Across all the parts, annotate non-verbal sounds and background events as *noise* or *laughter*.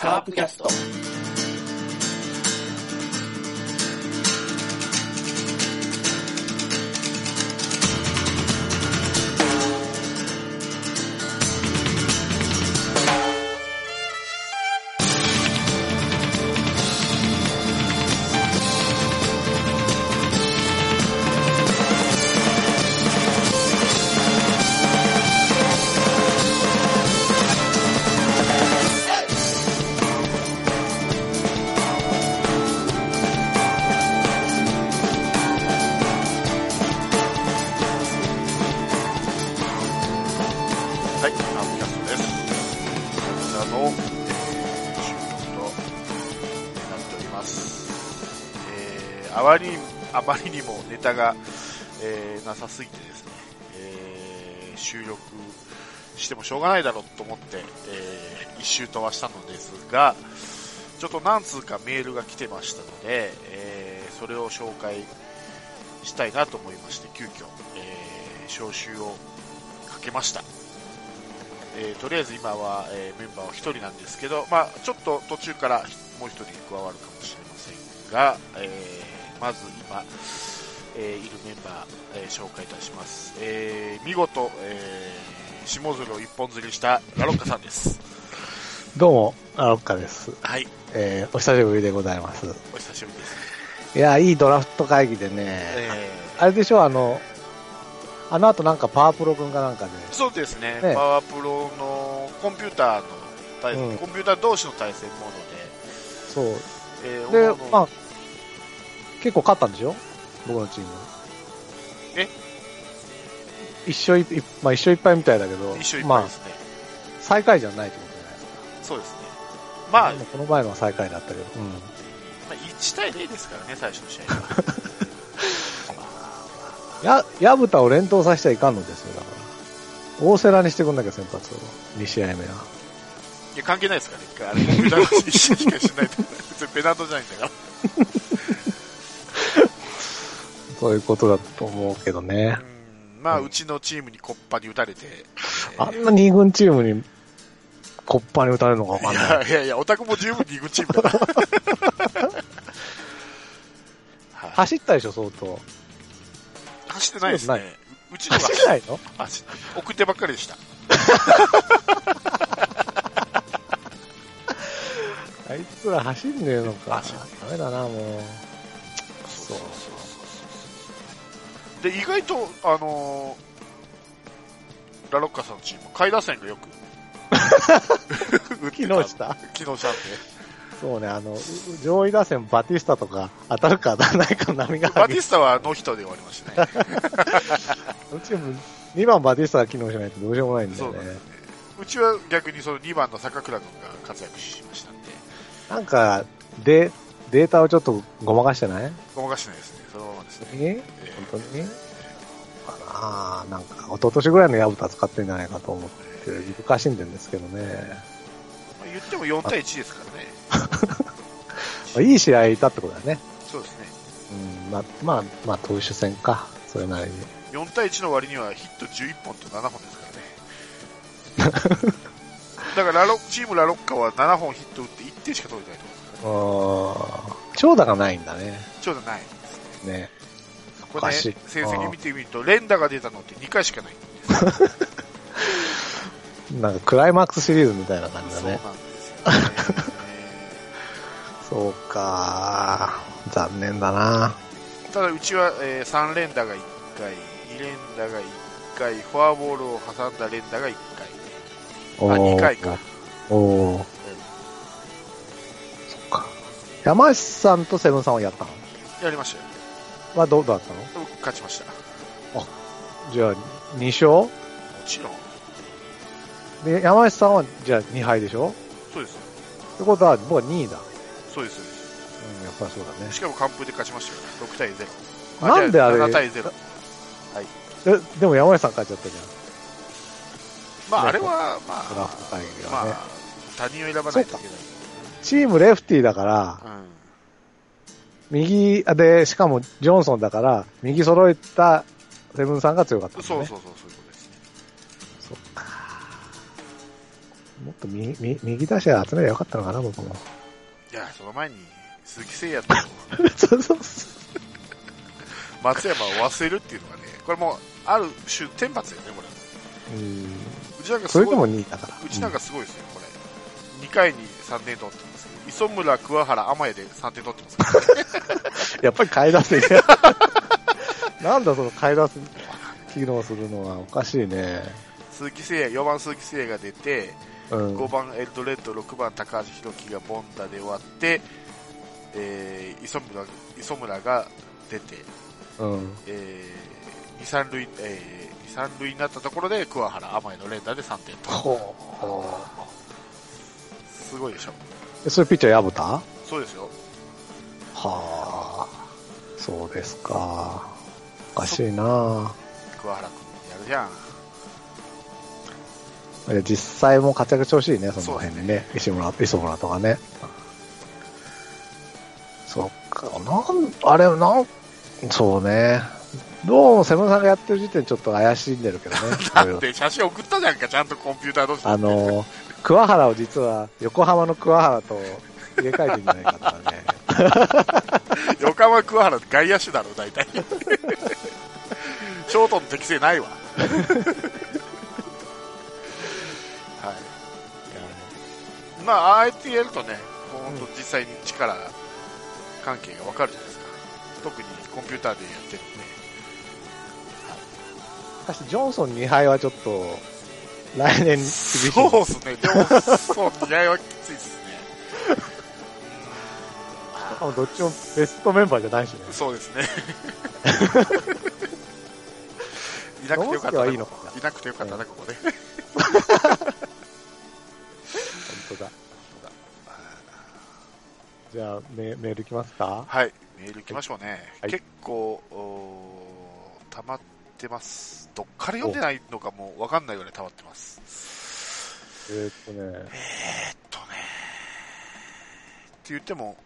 カープキャスト。さすぎてですね、えー、収録してもしょうがないだろうと思って、えー、一周飛ばしたのですが、ちょっと何通かメールが来てましたので、えー、それを紹介したいなと思いまして、急遽、えー、招集をかけました。えーとりあえず今は、えメンバーは1人なんですけど、まあ、ちょっと途中からもう1人加わるかもしれませんが、えまず今、えーいるメンバー、えー紹介いたします。えー見事、えー下鶴を一本釣りしたラロッカさんです。どうも、アロッカです。はい、えー、お久しぶりでございます。お久しぶりです。いや、いいドラフト会議でね、えあれでしょ、あの、あの後なんかパワープロ君かなんかで、ーそうですねねパワープロのコンピューターの対、うんコンピューター同士の対戦モーそう。ドで、えーでまあ、結構勝ったんでしょ？僕のチーム。え？一勝い、いまあ一勝いっぱいみたいだけど、一緒いっぱいまあ、ですね。最下位じゃないってことじゃないですか。そうですね。まあ、この前のは最下位だったけど、うん。まあ、1対0ですからね、最初の試合は。*laughs* や、矢蓋を連投させちゃいかんのですよ、だから。大瀬良にしてくんなきゃ先発を。2試合目は。いや、関係ないですからね。あれ、コンピューターの一緒しかしないと。*laughs* 別にペナントじゃないんだから。そういうことだと思うけどね。うんまあ、うちのチームにコッパに打たれて。えーあんな二軍チームに、コッパに打たれるのかわかんいない。やいやいや、オタクも十分2軍チームだ *laughs* 走ったでしょ、相当。走ってないですね。うちのが走ってないの？走送ってばっかりでした。*laughs* あいつら走んねえのか。ダメだな、もうそうそうで、意外と、あのーラロッカさんのチーム、下位打線がよく機能した機能したんで。そうね、あの、う上位打線バティスタとか当たるか当たらないかの波が。バティスタはノーヒットで終わりましたね。*laughs* うちも2番バティスタが機能しないとどうしようもないんだよねそう。ね。うちは逆にその2番の坂倉君が活躍しましたんで、なんか、で、データをちょっとごまかしてない？ごまかしてないですね。そのままですね。ええ本当に？かなあなんか、一昨年ぐらいのヤブタ使ってんじゃないかと思って、いぶかしんでんですけどね。まあ言っても4対1ですからね。*laughs* まあいい試合いたってことだね。そうですね。うん、まあ、まあ、まあ、投手戦か。それなりに。4対1の割にはヒット11本と7本ですからね。*laughs* だからラロ、チームラロッカは7本ヒット打って1点しか取れてないと思うんですからね。あー長打がないんだね。ちょうどないですね。ね。これね、成績見てみると、連打が出たのって2回しかない。*laughs* なんか、クライマックスシリーズみたいな感じだそうなんね。ですよね。そう *laughs* か残念だなただ、うちは、えー3連打が1回、2連打が1回、フォアボールを挟んだ連打が1回。あ、2回か。おーそっか。山内さんとセブンさんはやったの？やりましたよ。はどうだったの？僕勝ちました。もじゃあ、2勝？ちろん。で、山内さんは、じゃあ2敗でしょ？そうです。ってことは、僕は2位だ。そうです、そうです。うん、やっぱりそうだね。しかも完封で勝ちましたよ。6対0。なんであれ？じゃ7対0。え、でも山内さん勝っちゃったじゃん。まあ、ねあれは、まあ、フト会議まはね。あ、他人を選ばないといけない。チームレフティーだから、うん。右で、しかもジョンソンだから、右揃えたセブンさんが強かったね。そうそうそう、そういうことですね。そっか。もっと右右右打者集めればよかったのかな、僕も。いや、その前に、鈴木誠也と *laughs* そうそうそ松山を忘れるっていうのがね、これもう、ある種、天罰だよね、これ。う。うん。うちなんかすごい、それでも2位だから。うちなんかすごいですよ、これ。2回に3点取ってますけど、磯村、桑原、天谷で3点取ってますやっぱり買い出せ。*laughs* なんだその買い出す機能するのはおかしいね。鈴木誠也、4番鈴木誠也が出て、うん。5番エッドレッド、6番高橋宏樹がボンダで終わって、えー、磯村、磯村が出て、うん。えー、2、3塁、えー、2、3塁になったところで、桑原、天谷の連打で3点と。ほすごいでしょ。う。それピッチャー矢蓋そうですよ。はあ。そうですか。おかしいな桑原君やるじゃん。え実際も活躍してほしいね、その辺にね。石村、磯村とかね。そっか、なん、あれ、なん、そうね。どうも、セブンさんがやってる時点ちょっと怪しんでるけどね。*laughs* だって写真送ったじゃんか、ちゃんとコンピューター同士であの、桑原を実は横浜の桑原と入れ替えてんじゃないかとかね。*laughs* 横浜桑原外野手だろ、大体。*laughs* ショートの適性ないわ。*laughs* はい。まあ、あえてやるとね、本当実際に力関係がわかるじゃないですか。特にコンピューターでやってるんで。しかし、ジョンソン2敗はちょっと、来年。そうっすね。でも、そう、似合いはきついですね。しかもどっちもベストメンバーじゃないしね。そうですね。*laughs* いなくてよかったいいのかないなくてよかったな、ここで。本当だ。じゃあ、メメールいきますか？はい、メール行きましょうね。はい結構、溜まってます。どっから読んでないのかもうわかんないぐらい溜まってます。えーっとね、えーっとね。って言っても、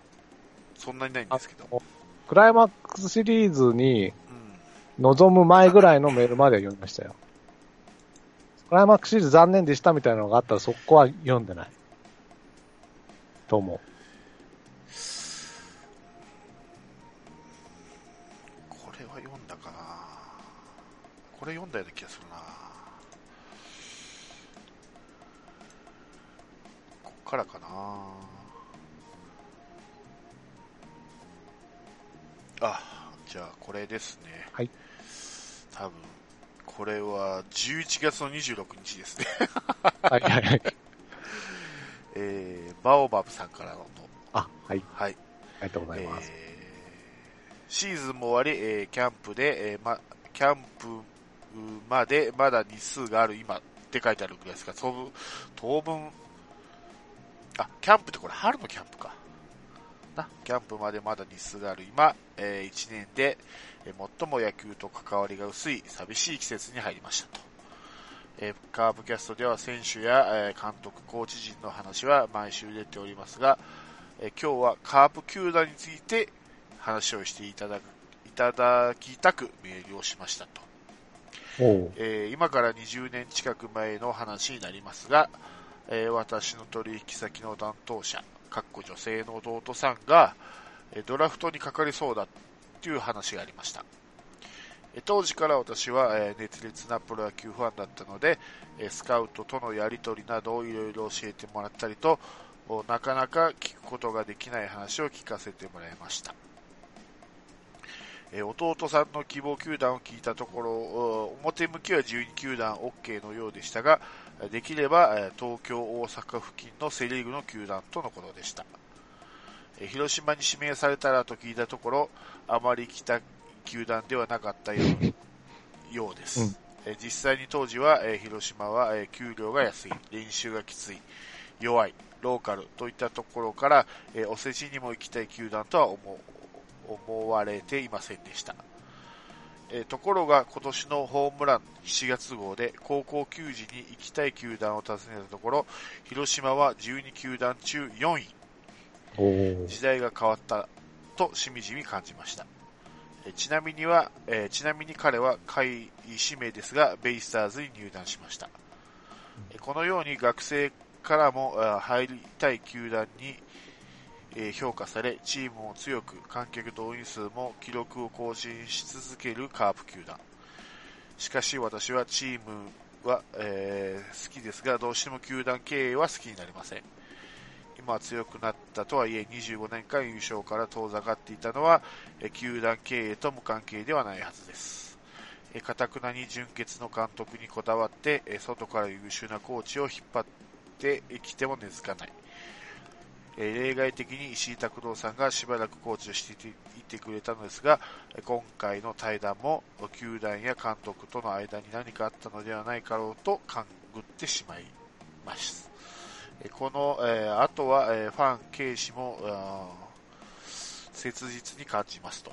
そんなにないんですけど。クライマックスシリーズにうん。臨む前ぐらいのメールまでは読みましたよ。クライマックスシリーズ残念でしたみたいなのがあったらそこは読んでない。と思う。これは読んだかなこれ読んだような気がするなこっからかなあ、じゃあこれですね。はい。多分、これは11月の26日ですね。はいはいはい。*laughs* えー、バオバブさんからの、あ、はい。はい。ありがとうございます。えーシーズンも終わり、えーキャンプで、えーま、キャンプまでまだ日数がある今って書いてあるぐらいですが、当分、当分、あ、キャンプってこれ春のキャンプか。な、キャンプまでまだ日数がある今、え1年で、えー最も野球と関わりが薄い寂しい季節に入りましたと。えーカーブキャストでは選手や、えー監督、コーチ陣の話は毎週出ておりますが、えー今日はカープ球団について話をしていただくいただきたくメールをしましたと、えー今から20年近く前の話になりますが、えー私の取引先の担当者、かっこ女性の弟さんが、えドラフトにかかりそうだっていう話がありました。え当時から私は、え熱烈なプロ野球ファンだったので、えスカウトとのやり取りなどをいろいろ教えてもらったりと、なかなか聞くことができない話を聞かせてもらいました。えー弟さんの希望球団を聞いたところ、お表向きは12球団 OK のようでしたが、できればえー東京、大阪付近のセ・リーグの球団とのことでした。えー広島に指名されたらと聞いたところ、あまり来た球団ではなかったよう *laughs* ようです。うんえー実際に当時は、えー広島は、えー給料が安い、練習がきつい、弱い、ローカルといったところから、えーお世辞にも行きたい球団とは思う思われていませんでした。えーところが今年のホームラン7月号で高校球児に行きたい球団を訪ねたところ、広島は12球団中4位。時代が変わったとしみじみ感じました。えーちなみには、えーちなみに彼は下位指名ですが、ベイスターズに入団しました。えーこのように学生からもあ入りたい球団にえー評価され、チームも強く、観客動員数も記録を更新し続けるカープ球団。しかし私はチームは、えー好きですが、どうしても球団経営は好きになりません。今は強くなったとはいえ、25年間優勝から遠ざかっていたのは、え球団経営と無関係ではないはずです。え、かたくなに純潔の監督にこだわって、え外から優秀なコーチを引っ張ってきても根付かない。え例外的に石井拓郎さんがしばらくコーチをしていてくれたのですが、今回の対談も球団や監督との間に何かあったのではないかろうと勘ぐってしまいます。この、えー後は、えファン、軽視も切実に感じますと、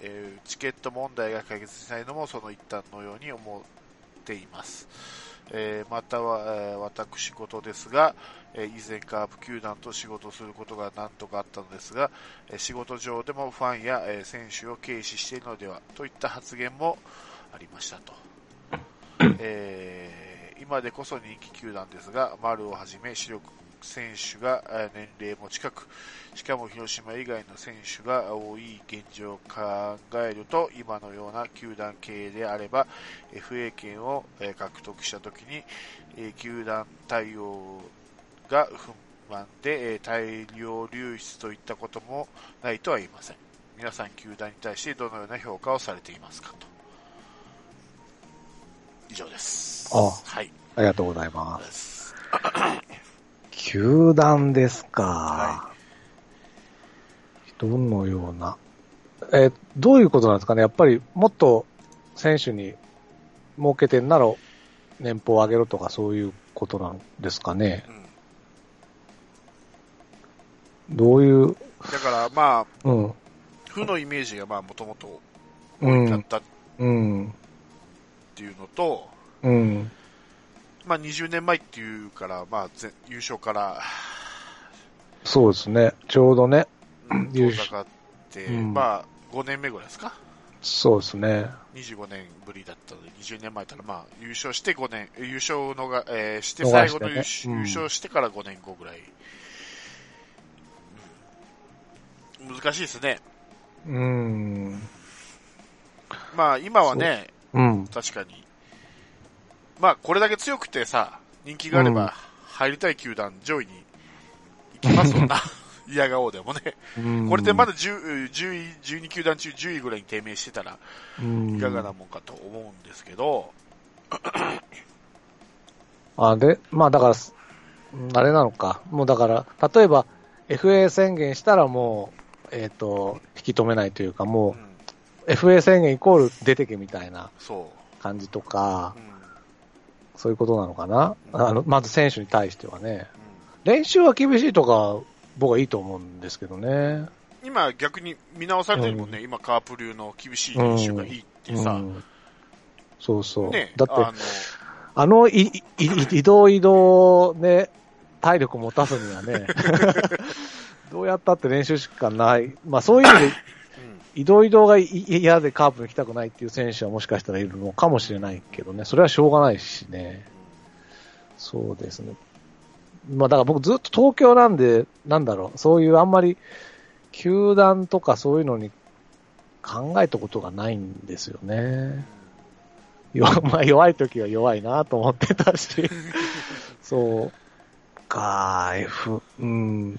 えチケット問題が解決しないのもその一端のように思っています。えまたは、え私事ですが、えー以前カープ球団と仕事をすることが何とかあったのですが、えー仕事上でもファンや、えー選手を軽視しているのではといった発言もありましたと。*clears throat* えー今でこそ人気球団ですが、丸をはじめ主力選手がえー年齢も近く、しかも広島以外の選手が多い現状を考えると、今のような球団経営であれば、FA 権をえー獲得したときに、えー球団対応が不満で、えー大量流出といったこともないとは言いません。皆さん、球団に対してどのような評価をされていますかと。以上です。あはい。ありがとうございま。ですす。*clears throat* 球団ですか。はどのような。えーどういうことなんですかねやっぱりもっと選手に儲けてんなら年俸を上げろとかそういうことなんですかねうん。どういう、だから、まあ、うん、負のイメージがまあ、もともとうん、だったっうん、ていうのと、うん、まあ、20年前っていうから、まあ、ぜ優勝から、そうですね。ちょうどね。うん遠ざかって、うんまあ、5年目ぐらいですか？そうですね。25年ぶりだったので、20年前から、まあ、優勝して5年、優勝のが、えーして逃最後の優勝,、うん優勝してから5年後ぐらい。難しいですね。うん、まあ、今はね、うん、確かに。まあ、これだけ強くてさ、人気があれうんば、入りたい球団上位に行きますもんな。*laughs* 嫌顔でもね。うん。これでまだ 10, 10位、12球団中10位ぐらいに低迷してたら、うん、いかがなもんかと思うんですけど、あ、で、まあだから、うんあれなのか。もうだから、例えば FA 宣言したらもう、えっ、と、引き止めないというか、うもん、う FA 宣言イコール出てけみたいなそ感じとかう。う、んそういうことなのかな？うんあの、まず選手に対してはね。うん練習は厳しいとか、僕はいいと思うんですけどね。今逆に見直されてるもんね、今カープ流の厳しい練習がいいってさ、うんそうそう。ね、だって、ああのいいい *laughs* 移動移動ね、体力持たすにはね、*laughs* どうやったって練習しかない。まあそういう意味で、移動移動がい嫌でカープに来たくないっていう選手はもしかしたらいるのかもしれないけどね、それはしょうがないしね。そうですね。まあだから僕ずっと東京なんで、なんだろう、そういうあんまり球団とかそういうのに考えたことがないんですよね。弱まあ、弱い時は弱いなと思ってたし、*laughs* そう。か、F、うん、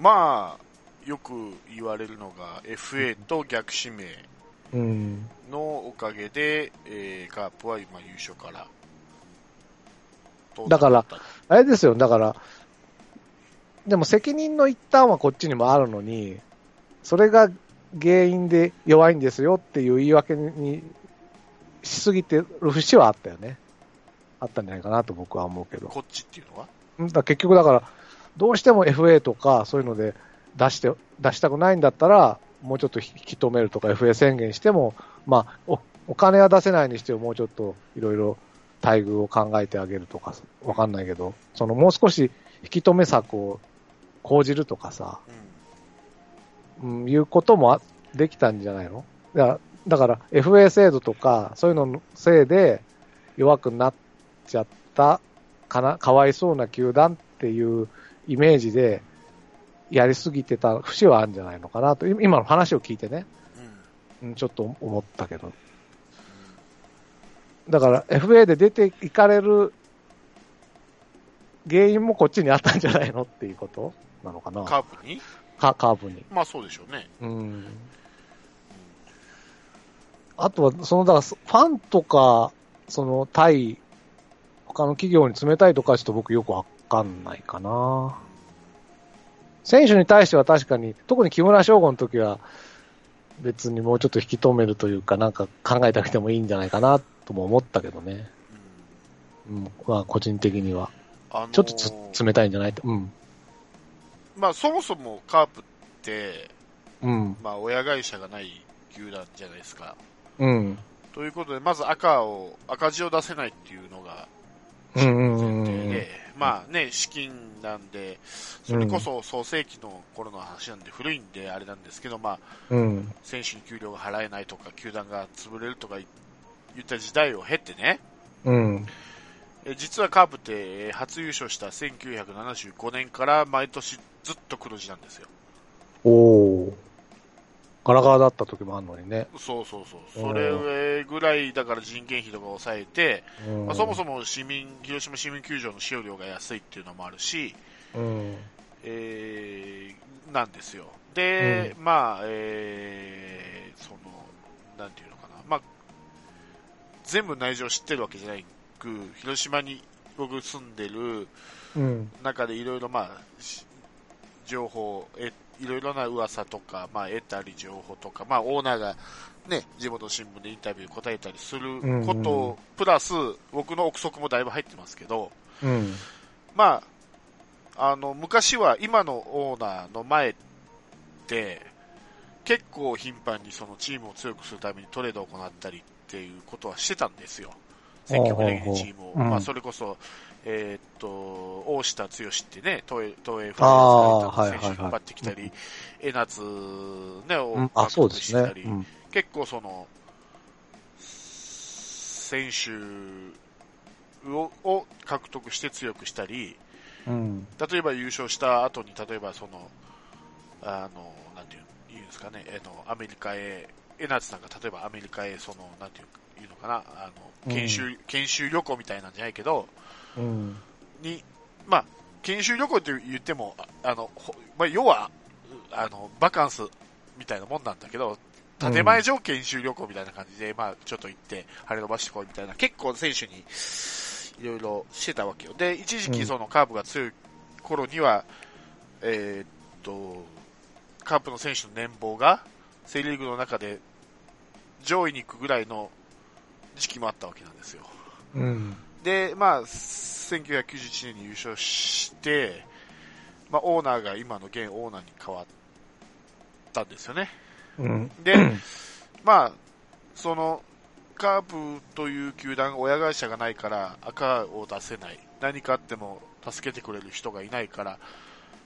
まあ、よく言われるのが FA と逆指名うん、のおかげで、えーカープは今優勝からだからあれですよ、だから、でも責任の一端はこっちにもあるのに、それが原因で弱いんですよっていう言い訳にしすぎてる節はあったよね。あったんじゃないかなと僕は思うけど。こっちっていうのは？うんだ結局だから、どうしても FA とかそういうので出して、出したくないんだったら、もうちょっと引き止めるとか FA 宣言しても、まあ、おお金は出せないにしてももうちょっといろいろ待遇を考えてあげるとか、わかんないけど、そのもう少し引き止め策を講じるとかさ、うん。うん、いうこともあできたんじゃないの？だからだから FA 制度とか、そういうののせいで弱くなっちゃったかな、かわいそうな球団っていうイメージで、やりすぎてた節はあるんじゃないのかなと、い今の話を聞いてね、うん。うんちょっと思ったけど。だから FA で出ていかれる原因もこっちにあったんじゃないのっていうことなのかな。カープに？カカープに。まあそうでしょうね。うん。あとは、その、だから、ファンとか、その、対、他の企業に冷たいとかはちょっと僕よくわかんないかな。選手に対しては確かに、特に木村翔吾の時は、別にもうちょっと引き止めるというか、なんか考えてあげてもいいんじゃないかな、とも思ったけどね。うんうん。まあ、個人的には。あのーちょっとつ冷たいんじゃない？と。うん。まあそもそもカープって、うん。まあ親会社がない球団じゃないですか。うん。ということで、まず赤を、赤字を出せないっていうのがうんうんうんうん前提で、まあね、資金なんで、それこそ創世期の頃の話なんで古いんであれなんですけど、まあ、うん。選手に給料が払えないとか、球団が潰れるとかい言った時代を経てね、うん。え実はカープってえー初優勝した1975年から毎年ずっと黒字なんですよ。おお。ガラガラだった時もあるのにね。そうそうそう。それぐらいだから人件費とか抑えて、うんまあ、そもそも市民、広島市民球場の使用料が安いっていうのもあるし、うん。えー、なんですよ。で、まあ、えー、その、なんていうのかな。まあ、全部内情知ってるわけじゃないく、広島に僕住んでるうん。中でいろいろまあ、し情報、え、いろいろな噂とか、まあ、得たり情報とか、まあ、オーナーがね、地元新聞でインタビュー答えたりすること、うんうんプラス、僕の憶測もだいぶ入ってますけど、うん。まあ、あの、昔は今のオーナーの前って、結構頻繁にそのチームを強くするためにトレードを行ったりっていうことはしてたんですよ。積極的にチームを。まあ、それこそ、えーっと、大下剛ってね、東映、東映フあーァイターズの選手はいはいはい引っ張ってきたり、江夏ね、をうんあ、そうですねした。りうん。結構その、選手をを獲得して強くしたり、うん。例えば優勝した後に、例えばその、あの、なんていう、言うんですかね、えの、アメリカへ、江夏さんが例えばアメリカへ、その、なんていう、いうのかな、あの、研修、研修旅行みたいなんじゃないけど、うん。に、まあ、研修旅行って言っても、ああの、ほまあ、要は、あの、バカンスみたいなもんなんだけど、建前上研修旅行みたいな感じで、まあ、ちょっと行って、晴れ伸ばしてこいみたいな、結構選手に、いろいろしてたわけよ。で、一時うん期そのカープが強い頃には、えーっと、カープの選手の年俸が、セリーグの中で上位に行くぐらいの時期もあったわけなんですよ。うん。で、まあ、1991年に優勝して、まあ、オーナーが今の現オーナーに変わったんですよね。うん。で、*clears throat* まあ、その、カープという球団、親会社がないから赤を出せない。何かあっても助けてくれる人がいないから、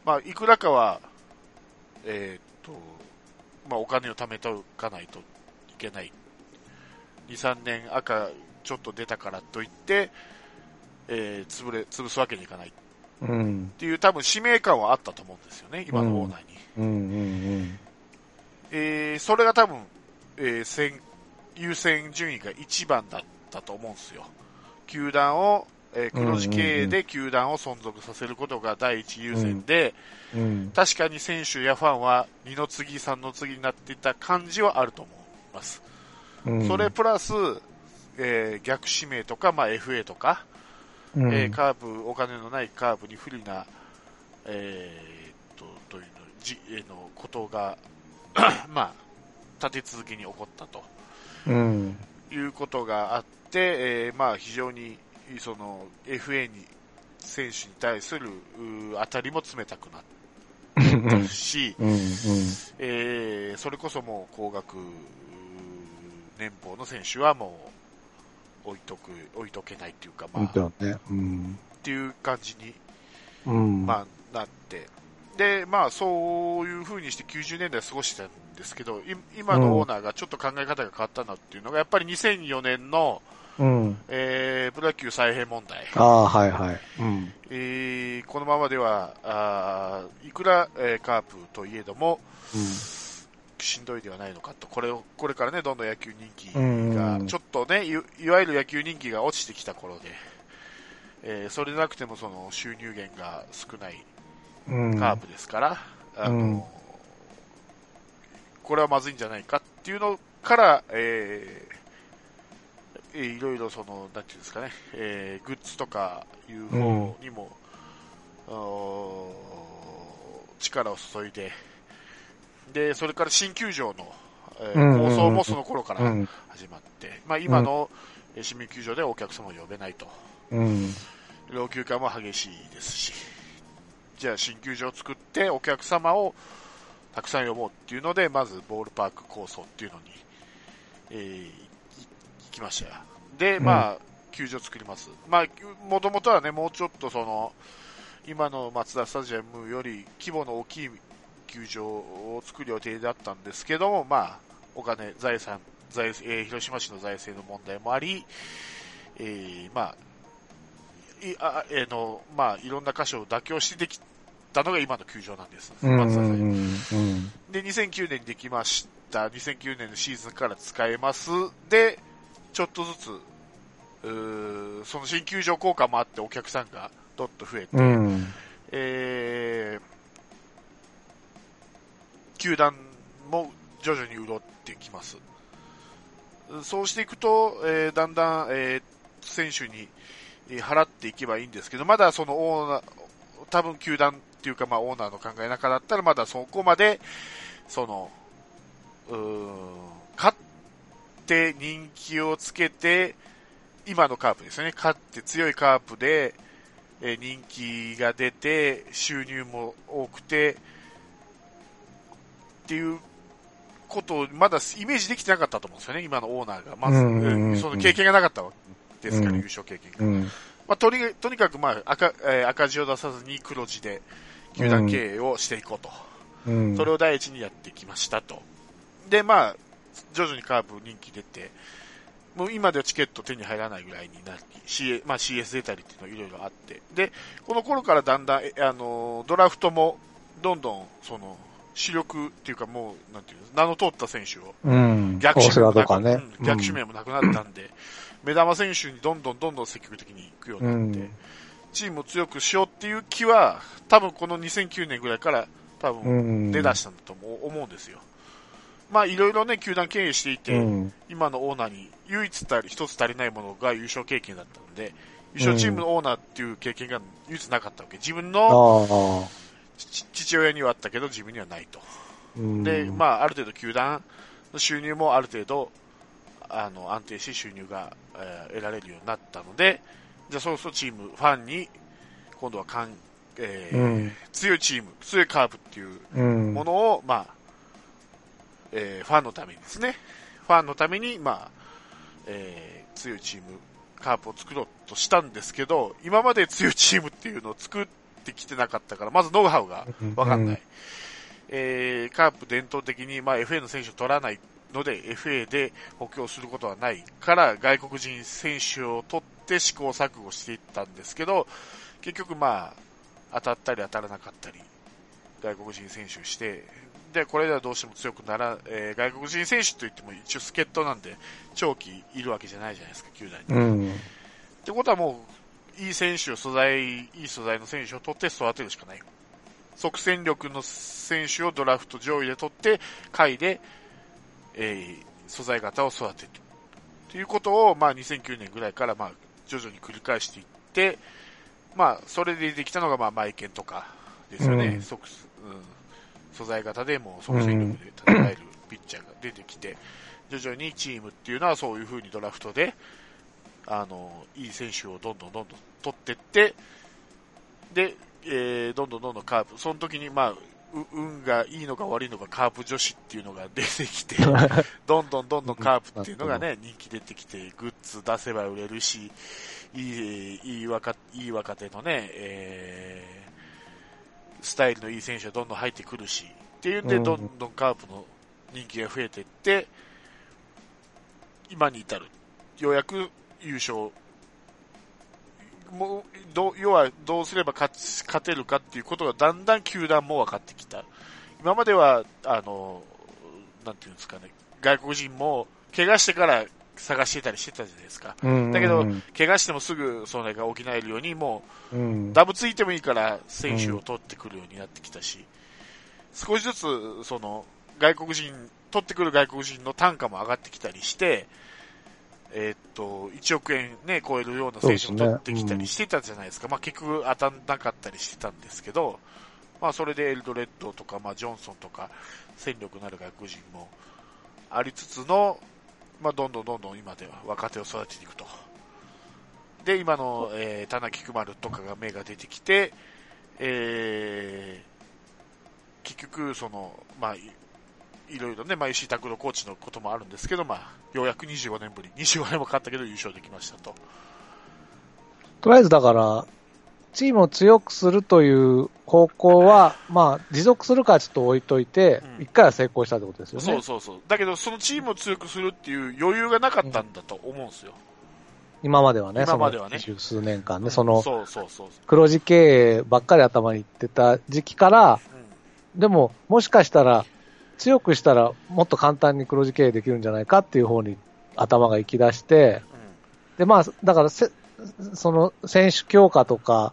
まあ、いくらかは、えーっと、まあ、お金を貯めておかないといけない。2、3年赤ちょっと出たからといって、えー潰れ、潰すわけにいかないっうん。ていう多分使命感はあったと思うんですよね、今のオーナーに。うん。うん。えーそれが多分、えー先優先順位が1番だったと思うんですよ。球団を、えー黒字経営で球団を存続させることが第一優先で、うん。確かに選手やファンは2の次、3の次になっていた感じはあると思います。うん。それプラス、えー逆指名とか、まあ、FA とか、うん、えーカーブ、お金のないカーブに不利な、えーっと、というの、じ、えーのことが、*coughs* まあ、立て続けに起こったとうん。いうことがあって、えーまあ、非常に、その、FA に、選手に対する、う当たりも冷たくなったし、*laughs* うん。うん。えーそれこそもう高額う年俸の選手はもう置いとく、置いとけないっていうか、まあ、ね。うん。っていう感じに、うん。まあ、なって、で、まあ、そういう風にして90年代過ごしてたんですけど、い今のオーナーがちょっと考え方が変わったなっていうのが、やっぱり2004年のうん。えー、プロ野球再編問題。ああ、はいはい。うん。えーこのままでは、あーいくら、えーカープといえども、しんどいではないのかと、これを、これからね、どんどん野球人気がう、ん。ちょっとね、いいわゆる野球人気が落ちてきた頃で、えーそれでなくてもその収入源が少ないうん。カープですから、あのうん。これはまずいんじゃないかっていうのから、えーえーいろいろその、なんていうんですかね、えーグッズとかいう方にも、力を注いで、で、それから新球場の、えー構想もその頃からうん。始まって、まあ今のえー市民球場ではお客様を呼べないと。うん。老朽化も激しいですし、じゃあ新球場を作ってお客様をたくさん呼ぼうっていうので、まずボールパーク構想っていうのに、えーい行きましたよ。で、うんまあ、球場作ります。まあ、もともとはね、もうちょっとその、今のマツダスタジアムより規模の大きい球場を作る予定だったんですけども、まあ、お金、財産、財えー広島市の財政の問題もあり、えーまあ、いあえーのまあ、いろんな箇所を妥協してできたのが今の球場なんです。で、2009年にできました。2009年のシーズンから使えます。で、ちょっとずつ、うーその新球場効果もあってお客さんがどっと増えて、うん。えー球団も徐々に潤ってきます。そうしていくと、えーだんだん、えー選手に払っていけばいいんですけど、まだそのオーナー、多分球団っていうか、まあ、オーナーの考え中だったら、まだそこまで、その、うー、勝って人気をつけて、今のカープですよね。勝って強いカープで、えー人気が出て、収入も多くて、っていうことをまだイメージできてなかったと思うんですよね、今のオーナーが。まず、うんうんうんうんその経験がなかったわけですから、うん優勝経験が。うん。まあ、とにとにかく、まあ赤えー赤字を出さずに黒字で球団経営をしていこうと。うん。それを第一にやってきましたと。で、まあ、徐々にカープ人気出て、もう今ではチケット手に入らないぐらいになり、C まあ、CS 出たりっていうのいろいろあって、で、この頃からだんだん、えあの、ドラフトも、どんどん、その、主力っていうかもう、なんていうの、名の通った選手を、うん。逆指名ねうん。逆指名もなくなったんで、目玉選手にどんどんどんどん積極的に行くよううになって、ん。チームを強くしようっていう気は、多分この2009年ぐらいから、多分うん。出だしたんだとも思うんですよ。まあいろいろね、球団経営していて、うん。今のオーナーに唯一たり一つ足りないものが優勝経験だったので、優勝チームのオーナーっていう経験が唯一なかったわけ。自分あの父親にはあったけど自分にはないと。うんで、まあある程度球団の収入もある程度、あの、安定して収入が、えー得られるようになったので、じゃあそうするとチーム、ファンに、今度はかん、えーうん強いチーム、強いカープっていううん。ものを、まあ、えーファンのためにですね、ファンのために、まあ、えー強いチーム、カープを作ろうとしたんですけど、今まで強いチームっていうのを作ってきてなかったから、まずノウハウがわかんない。うんえーカープ伝統的に、まあ、FA の選手を取らないので、FA で補強することはないから、外国人選手を取って試行錯誤していったんですけど、結局まあ、当たったり当たらなかったり、外国人選手をして、で、これではどうしても強くなら、えー外国人選手といっても一応助っ人なんで、長期いるわけじゃないじゃないですか、球団に。うん。ってことはもう、いい選手を素材、いい素材の選手を取って育てるしかない。即戦力の選手をドラフト上位で取って、下位で、えー素材型を育てる。ということを、まあ2009年ぐらいから、まあ徐々に繰り返していって、まあそれでできたのが、まあマイケンとかですよね。うん即うん素材型でもう即戦力で戦えるピッチャーが出てきて、徐々にチームっていうのはそういう風にドラフトで、あの、いい選手をどんどんどんどん取ってって、で、えーどんどんどんどんカープ、その時にまあ、う運がいいのか悪いのかカープ女子っていうのが出てきて、*laughs* どんどんどんどんカープっていうのがね、人気出てきて、グッズ出せば売れるし、いい、いい若、いい若手のね、えースタイルのいい選手がどんどん入ってくるし、っていうんで、うんどんどんカープの人気が増えていって、今に至る。ようやく、優勝、もう、どう要はどうすれば勝ち勝てるかっていうことがだんだん球団も分かってきた。今までは、あの、なんていうんですかね、外国人も怪我してから探してたりしてたじゃないですか。うんだけど、怪我してもすぐそれが起きないように、もうん。う、ダブついてもいいから選手を取ってくるようになってきたし、少しずつ、その、外国人、取ってくる外国人の単価も上がってきたりして、えーっと、1億円ね、超えるような選手も取ってきたりしてたじゃないですか。まあ結局当たんなかったりしてたんですけど、まあそれでエルドレッドとか、まあジョンソンとか、戦力のある外国人もありつつの、まあどんどんどんどん今では若手を育てていくと。で、今の、えー、田中く丸とかが芽が出てきて、えー、結局、その、まあ、いいろいろね、まあ、石井拓郎コーチのこともあるんですけど、まあ、ようやく25年ぶり、25年もかかったけど優勝できましたと。とりあえずだから、チームを強くするという方向は、まあ、持続するかはちょっと置いといてう、ん一、回は成功したってことですよね。そうそうそう。だけど、そのチームを強くするっていう余裕がなかったんだと思うんですよ。今まではね、今まではね十数年間ね、そのそうそうそう。黒字経営ばっかり頭にいってた時期から、うんでも、もしかしたら、強くしたらもっと簡単に黒字経営できるんじゃないかっていう方に頭が行き出して、で、まあ、だからせ、その選手強化とか、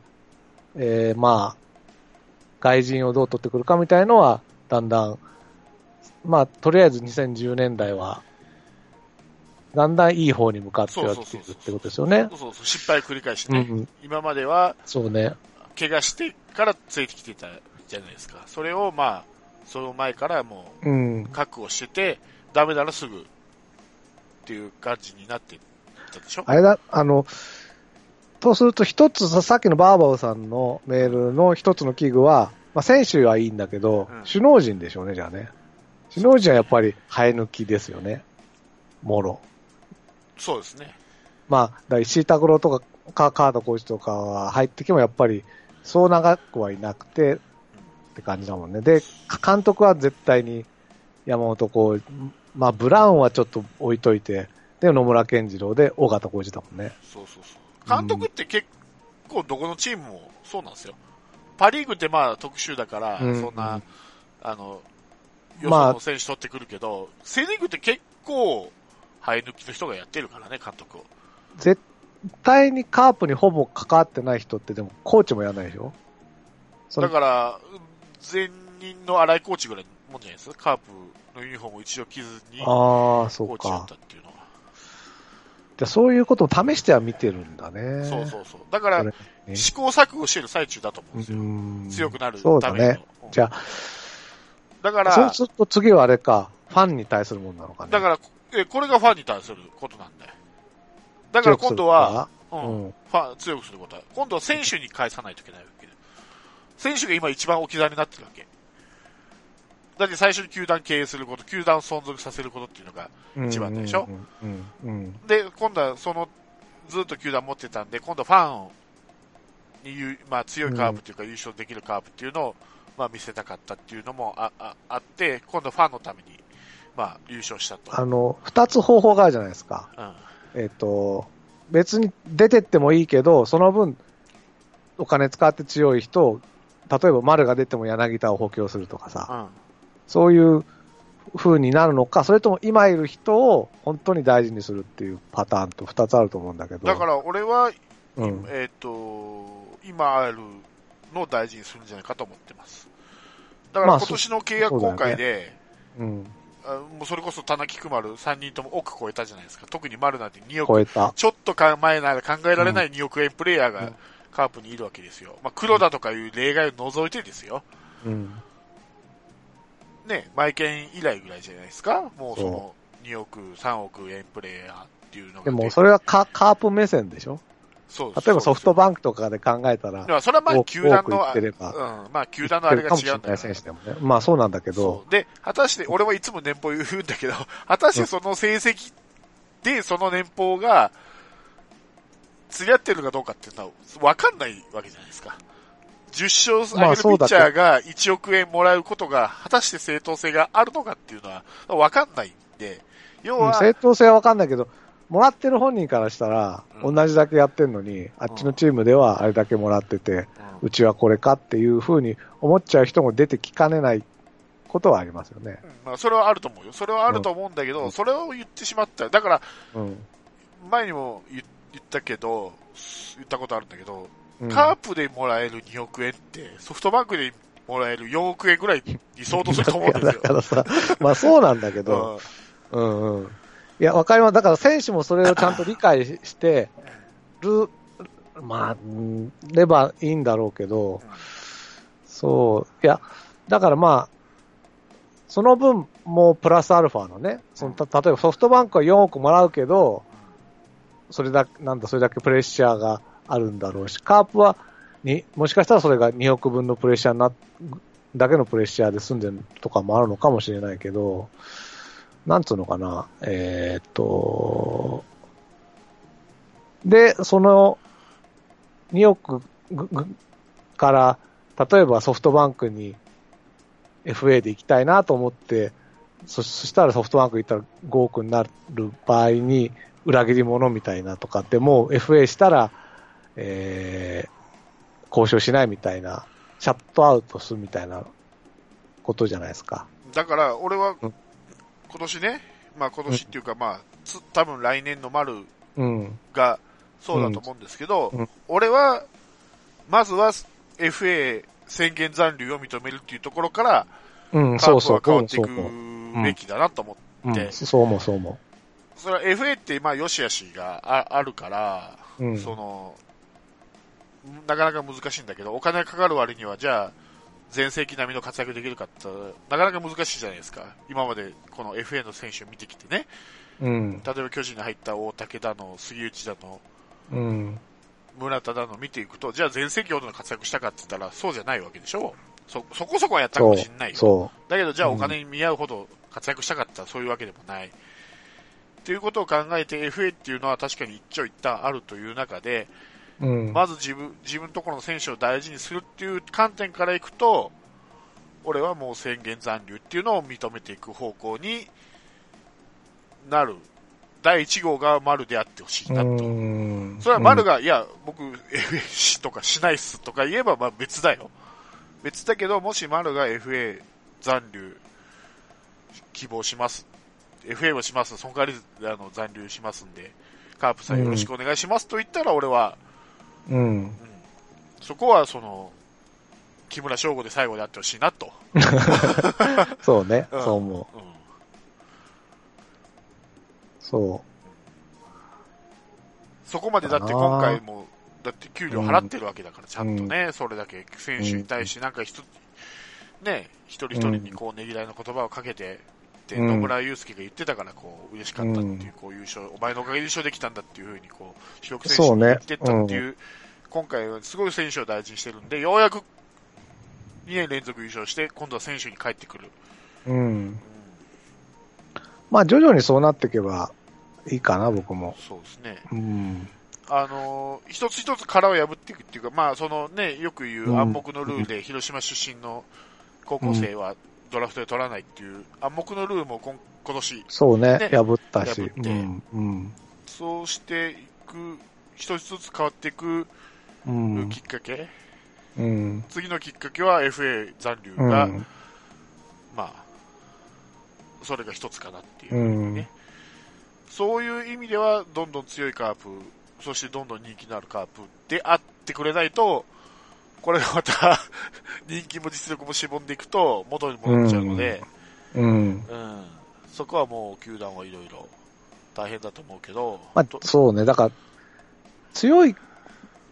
えー、まあ、外人をどう取ってくるかみたいのは、だんだん、まあ、とりあえず2010年代は、だんだんいい方に向かってはっているってことですよねそう。そうそう。失敗を繰り返してね。うんうん、今までは、そうね。怪我してからついてきてたじゃないですか。それをまあ、その前からもうんう。確保してて、ダメならすぐっていう感じになってたでしょ？あれだ、あの、とすると一つさ、さっきのバーバオさんのメールの一つの器具は、まあ選手はいいんだけど、うん首脳陣でしょうね、じゃあね。首脳陣はやっぱり生え抜きですよね。もろ。そうですね。まあ、だ石井拓郎とか、かカードコーチとかは入ってきてもやっぱり、そう長くはいなくて、って感じだもんね。で、監督は絶対に山本こう、まあ、ブラウンはちょっと置いといて、で、野村健次郎で、尾形浩二だもんね。そうそうそう。監督って結構どこのチームもそうなんですよ。パリーグってまあ特殊だから、うんそんな、あの、よまあその選手取ってくるけど、セリーグって結構、生え抜きの人がやってるからね、監督を。絶対にカープにほぼ関わってない人ってでもコーチもやらないでしょ？そだのから、前任の荒井コーチぐらいもんじゃないですか？カープのユニフォームを一応着ずに、ああ、そうコーチやっか。たっていうのは。じゃあそういうことを試しては見てるんだね。そうそうそう。だから、それね試行錯誤してる最中だと思うんですよ。うん強くなるそうだ。ね。じゃあ、だから、そうすると次はあれか、ファンに対するものなのかね。だから、えこれがファンに対することなんだよ。だから今度は、う、強くするうんん。ファン、強くすることは、今度は選手に返さないといけない。選手が今一番置き去りになってるわけ。だって最初に球団経営すること、球団を存続させることっていうのが、一番でしょ？で、今度はその、ずっと球団持ってたんで、今度ファンにまあ強いカープというか優勝できるカープっていうのを、まあ見せたかったっていうのもあああって、今度ファンのために、まあ優勝したと。あの、二つ方法があるじゃないですか。うん。えっ、と、別に出てってもいいけど、その分、お金使って強い人を、例えば丸が出ても柳田を補強するとかさ、うん。そういう風になるのか、それとも今いる人を本当に大事にするっていうパターンと二つあると思うんだけど。だから俺は、うん。えっ、と、今あるのを大事にするんじゃないかと思ってます。だからまあ今年の契約更改で、うん。あもうそれこそ田中丸3人とも億超えたじゃないですか。特に丸なんて2億超えた。ちょっとか前なら考えられない2億円プレイヤーがうんカープにいるわけですよ。まあ、黒田とかいう例外を除いてですよ。うん。ね、マイケン以来ぐらいじゃないですか。もうその2億、3億円プレイヤーっていうのが。でも、それはカカープ目線でしょ？そう例えばソフトンバンクとかで考えたらそれはまあ球団の、うん、まあ球団のあれが違うんだかもしれないから選手でもね。まあそうなんだけど。で、果たして、俺はいつも年俸言うんだけど、果たしてその成績でその年俸が、釣り合ってるかどうかっていうのはわかんないわけじゃないですか。10勝上げるピッチャーが1億円もらうことが、果たして正当性があるのかっていうのはわかんないんで、要うんは、正当性はわかんないけど、もらってる本人からしたら、うん同じだけやってんのに、あっちのチームではあれだけもらってて、うちはこれかっていうふうに思っちゃう人も出てきかねないことはありますよね。うんまあ、それはあると思うよ。それはあると思うんだけど、うんそれを言ってしまった。だから、うん。前にも言言ったけど、言ったことあるんだけど、うんカープでもらえる2億円って、ソフトバンクでもらえる4億円ぐらい理想とすると思うんですよ。だからさ、まあそうなんだけど、うんうん。いや、わかります。だから選手もそれをちゃんと理解してる、まあ、うんればいいんだろうけど、そう、いや、だからまあ、その分、もうプラスアルファのね、そのた例えばソフトバンクは4億もらうけど、それだなんだ、それだけプレッシャーがあるんだろうし、カープはに、もしかしたらそれが2億分のプレッシャーな、だけのプレッシャーで済んでるとかもあるのかもしれないけど、なんつうのかな、えーっと、で、その2億ぐぐから、例えばソフトバンクに FA で行きたいなと思って、そしたらソフトバンク行ったら5億になる場合に裏切り者みたいなとかって、もう FA したら、えー交渉しないみたいな、シャットアウトするみたいなことじゃないですか。だから、俺はうん、今年ね、まあ今年っていうか、まあ、つ多分来年の丸うん。がそうだと思うんですけど、うんうん俺は、まずは FA 宣言残留を認めるっていうところから、うん、そうそう。は変わっていくべきだなと思って、うん、そう思う、そう思それは FA って、まあ、よしあしがああるから、う。うん。その、なかなか難しいんだけど、お金がかかる割には、じゃあ、全盛期並みの活躍できるかってなかなか難しいじゃないですか。今までこの FA の選手を見てきてね。うん。例えば巨人に入った大竹だの、杉内だの、うん。村田だの見ていくと、じゃあ全盛期ほどの活躍したかって言ったら、そうじゃないわけでしょそ、そこそこはやったかもしれないよ。そだけど、じゃあうんお金に見合うほど活躍したかったらそういうわけでもない。っていうことを考えて FA っていうのは確かに一長一短あるという中で、う。うん。まず自分、自分のところの選手を大事にするっていう観点からいくと、俺はもう宣言残留っていうのを認めていく方向になる。第1号が丸であってほしいなと。うんそれは丸が、いや、僕、FA とかしないっすとか言えばまあ別だよ。別だけど、もし丸が FA 残留希望します。FA をします。その代わりあの残留しますんで、カープさんよろしくお願いしますと言ったら俺は、うん。うん。そこはその、木村翔吾で最後であってほしいなと。*laughs* そうね、うん。そう思う。う。んそそこまでだって今回も、だって給料払ってるわけだから、ちゃんとね、それだけ選手に対してなんか一つ、ね、一人一人にこう、ねぎらいの言葉をかけて、で、うん野村祐介が言ってたから、こう、嬉しかったっていううん、こう優勝、お前のおかげで優勝できたんだっていうふうに、こう、主力選そうね手に言ってったっていう、今回はすごい選手を大事にしてるんで、ようやく2年連続優勝して、今度は選手に帰ってくる。う。うん。うんまあ、徐々にそうなっていけばいいかな、僕も。そうですね。うん。あのー一つ一つ殻を破っていくっていうか、まあ、そのね、よく言ううん暗黙のルールで、広島出身の高校生はドラフトで取らないっていう暗黙のルールも今今年、そうね、ね破ったし。破ってうん。うん。そうしていく、一つずつ変わっていくうん。きっかけ、うん。次のきっかけは FA 残留うが、ん。まあ、それが一つかなっていううふうん。そういう意味では、どんどん強いカープ、そしてどんどん人気のあるカープであってくれないと、これがまた *laughs* 人気も実力もしぼんでいくと元に戻っちゃうので、うん。うんそこはもう球団はいろいろ大変だと思うけど、まとあ、そうね、だから、強い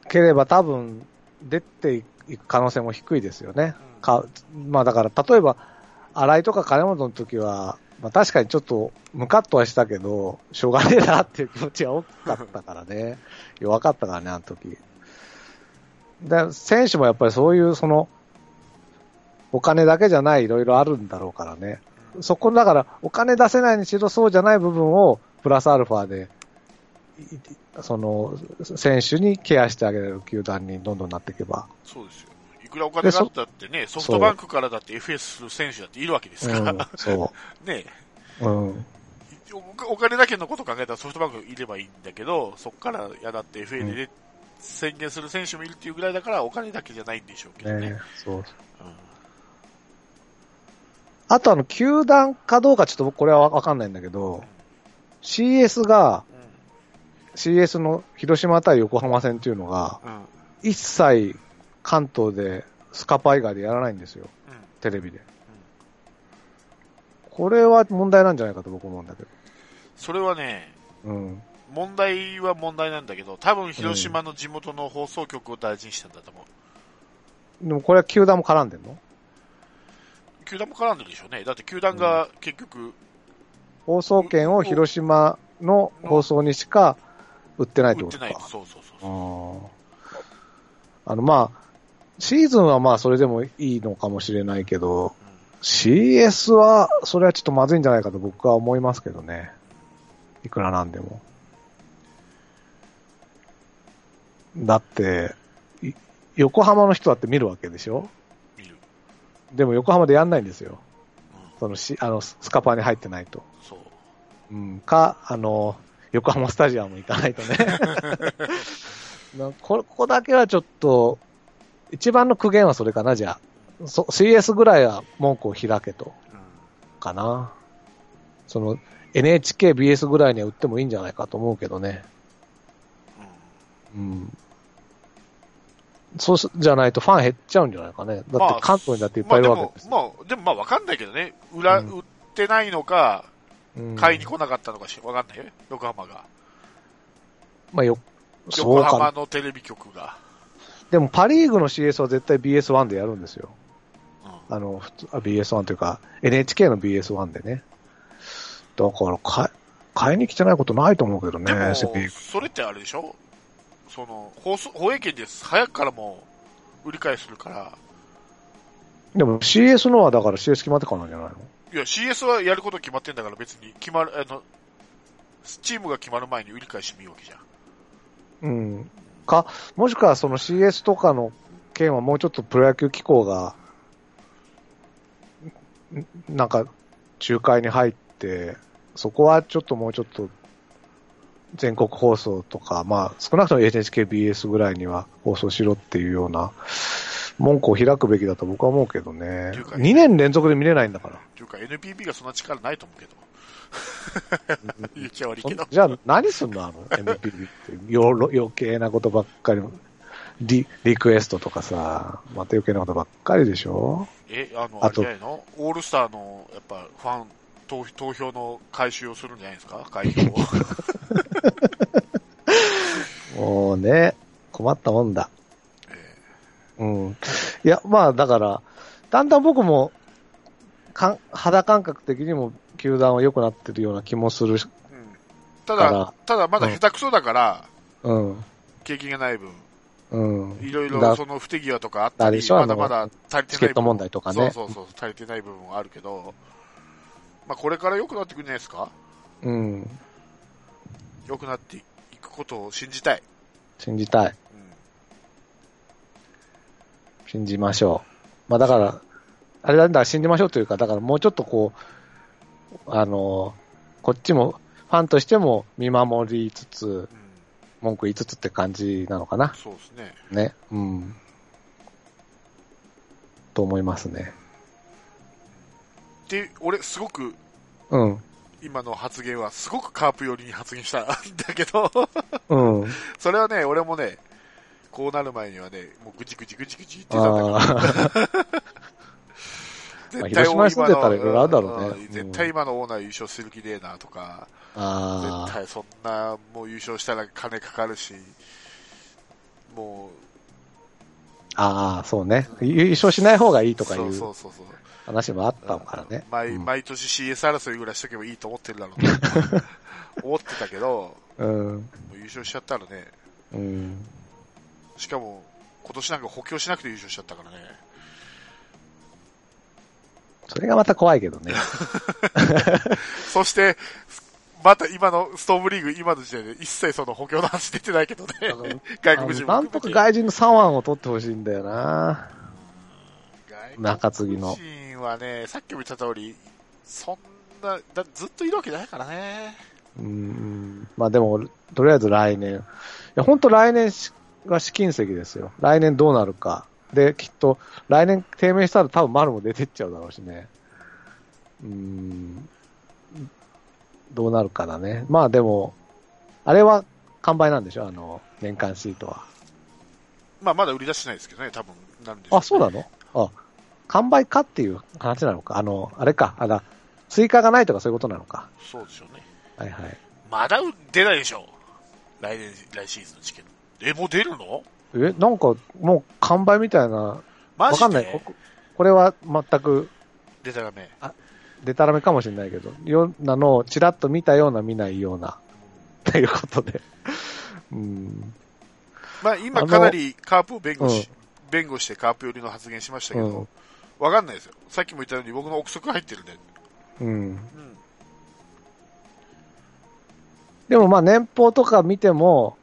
ければ多分出ていく可能性も低いですよね。うんかまあだから、例えば、新井とか金本の時は、まあ確かにちょっとムカッとはしたけど、しょうがねえなっていう気持ちが大きかったからね。弱かったからね、あの時。で、選手もやっぱりそういう、その、お金だけじゃないいろいろあるんだろうからね。そこだから、お金出せないにしろそうじゃない部分を、プラスアルファで、その、選手にケアしてあげれる球団にどんどんなっていけば。そうですよ。いくらお金があったってね、ソフトバンクからだって FS する選手だっているわけですから、うん、そ *laughs* ね、う。うん。おお金だけのこと考えたらソフトバンクいればいいんだけど、そこからやだって FA で宣言する選手もいるっていうぐらいだから、お金だけじゃないんでしょうけどね。ねそう。うんあとあの、球団かどうかちょっと僕これはわかんないんだけど、CS が、CS の広島対横浜戦っていうのが、うん。うん。一切関東でスカパ以外でやらないんですよ。テレビで。これは問題なんじゃないかと僕思うんだけど。それはね、うん。問題は問題なんだけど、多分広島の地元の放送局を大事にしたんだと思う。でもこれは球団も絡んでんの？球団も絡んでるでしょうね。だって球団が結局、放送権を広島の放送にしか売ってないってことか。売ってない。そうそうそう。あーあの、まあ、シーズンはまあそれでもいいのかもしれないけど、CS は、それはちょっとまずいんじゃないかと僕は思いますけどね。いくらなんでも。だって、い横浜の人だって見るわけでしょ？見る。でも横浜でやんないんですよ。うん。そのし、あの、スカパーに入ってないと。そう。うん、か、あの、横浜スタジアム行かないとね。*laughs* なこここだけはちょっと、一番の苦言はそれかな、じゃあ。そ CS ぐらいは文句を開けと、うん。かな。その、NHK、BS ぐらいには売ってもいいんじゃないかと思うけどね。うん。うん。そうすじゃないとファン減っちゃうんじゃないかね。だまあって関東にだっていっぱいいるわけです。まあでも、まあ、でもまあわかんないけどね。裏、うん売ってないのか、うん買いに来なかったのかしわかんないよ。横浜が。まあよ、そ横浜のテレビ局が。でもパリーグの CS は絶対 BS1 でやるんですよ。うん。あの、普通あ BS1 というか、NHK の BS1 でね。だから、買い、買いに来てないことないと思うけどね、それってあれでしょ？その、放送、放映権です。早くからもう、売り買いするから。でも CS のはだから CS 決まってからなんじゃないの？いや、CS はやること決まってんだから別に決まる、あの、チームが決まる前に売り買いしてもいいわけじゃん。うん。か、もしくはその CS とかの件はもうちょっとプロ野球機構が、んなんか、仲介に入って、そこはちょっともうちょっと、全国放送とか、まあ、少なくとも NHKBS ぐらいには放送しろっていうような、文句を開くべきだと僕は思うけどね。ていうか2年連続で見れないんだから。というか NPB がそんな力ないと思うけど。言っちゃ悪いけど。じゃあ何すんのあの NPB ってよろ余計なことばっかり。リリクエストとかさ、また余計なことばっかりでしょ？え、あの、あとの？オールスターの、やっぱ、ファン投、投票の回収をするんじゃないですか？開票を。*laughs* もうね、困ったもんだ。えうん。いや、まあだから、だんだん僕も、かん肌感覚的にも球団は良くなってるような気もするうんただだ、ただまだ下手くそだから、うん。経験がない分、うん。いろいだろその不手際とかあったりまだまだ足りてないチケット問題とかねそうそうそう、足りてない部分はあるけど、まあこれから良くなってくるんじゃないですか？うん。良くなっていくことを信じたい。信じたい。うん信じましょう。まあだから、あれなんだ、信じましょうというか、だからもうちょっとこう、あの、こっちも、ファンとしても見守りつつ、うん文句言いつつって感じなのかな。そうですね。ね。うん。と思いますね。で、俺すごくうん。今の発言はすごくカープ寄りに発言したんだけど、うん。*laughs* それはね、俺もね、こうなる前にはね、もうぐちぐちぐちぐち言ってたんだあけど、*laughs* まあ広島に住んでたらいろいろあるだろうねん絶対今のオーナー優勝する気ねえなとか、絶対そんな、もう優勝したら金かかるし、もあ。ああ、そうね。優勝しない方がいいとかいそううそうそうそう。話もあったからね。毎うん毎年 CS 争いぐらいしとけばいいと思ってるだろうと *laughs* 思ってたけど、うん。優勝しちゃったらね、うん。しかも今年なんか補強しなくて優勝しちゃったからね。それがまた怖いけどね。*laughs* そして、また今のストームリーグ、今の時点で一切その補強の話出てないけどね。*laughs* 外国人なんとか外人の3腕を取ってほしいんだよな。中継ぎのはね、さっきも言った通り、そんな、だずっといるわけじゃないからね。うーん。まあでも、とりあえず来年。いや、本当来年しが試金石ですよ。来年どうなるか。で、きっと、来年低迷したら多分丸も出てっちゃうだろうしね。うーん。どうなるかだね。まあでも、あれは完売なんでしょ？あの、年間シートは。まあ、まだ売り出してないですけどね、多分なんでしょうねあ、そうなの？あ、完売かっていう話なのか？あの、あれか。あら、追加がないとかそういうことなのか？そうでしょうね。はいはい。まだ出ないでしょ。来年、来シーズンのチケット。え、もう出るの？え、なんか、もう完売みたいな、マジで？わかんない。ここれは全く出たらめ。デタラメかもしれないけど、ようなのをちらっと見たような見ないような、ということで。うん。まあ、今あのかなりカープを弁護し、うん弁護してカープ寄りの発言しましたけうんど、わ、かんないですよ。さっきも言ったように僕の憶測入ってるんで。うん。うん。でもまあ年俸とか見ても、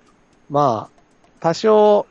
まあ、多少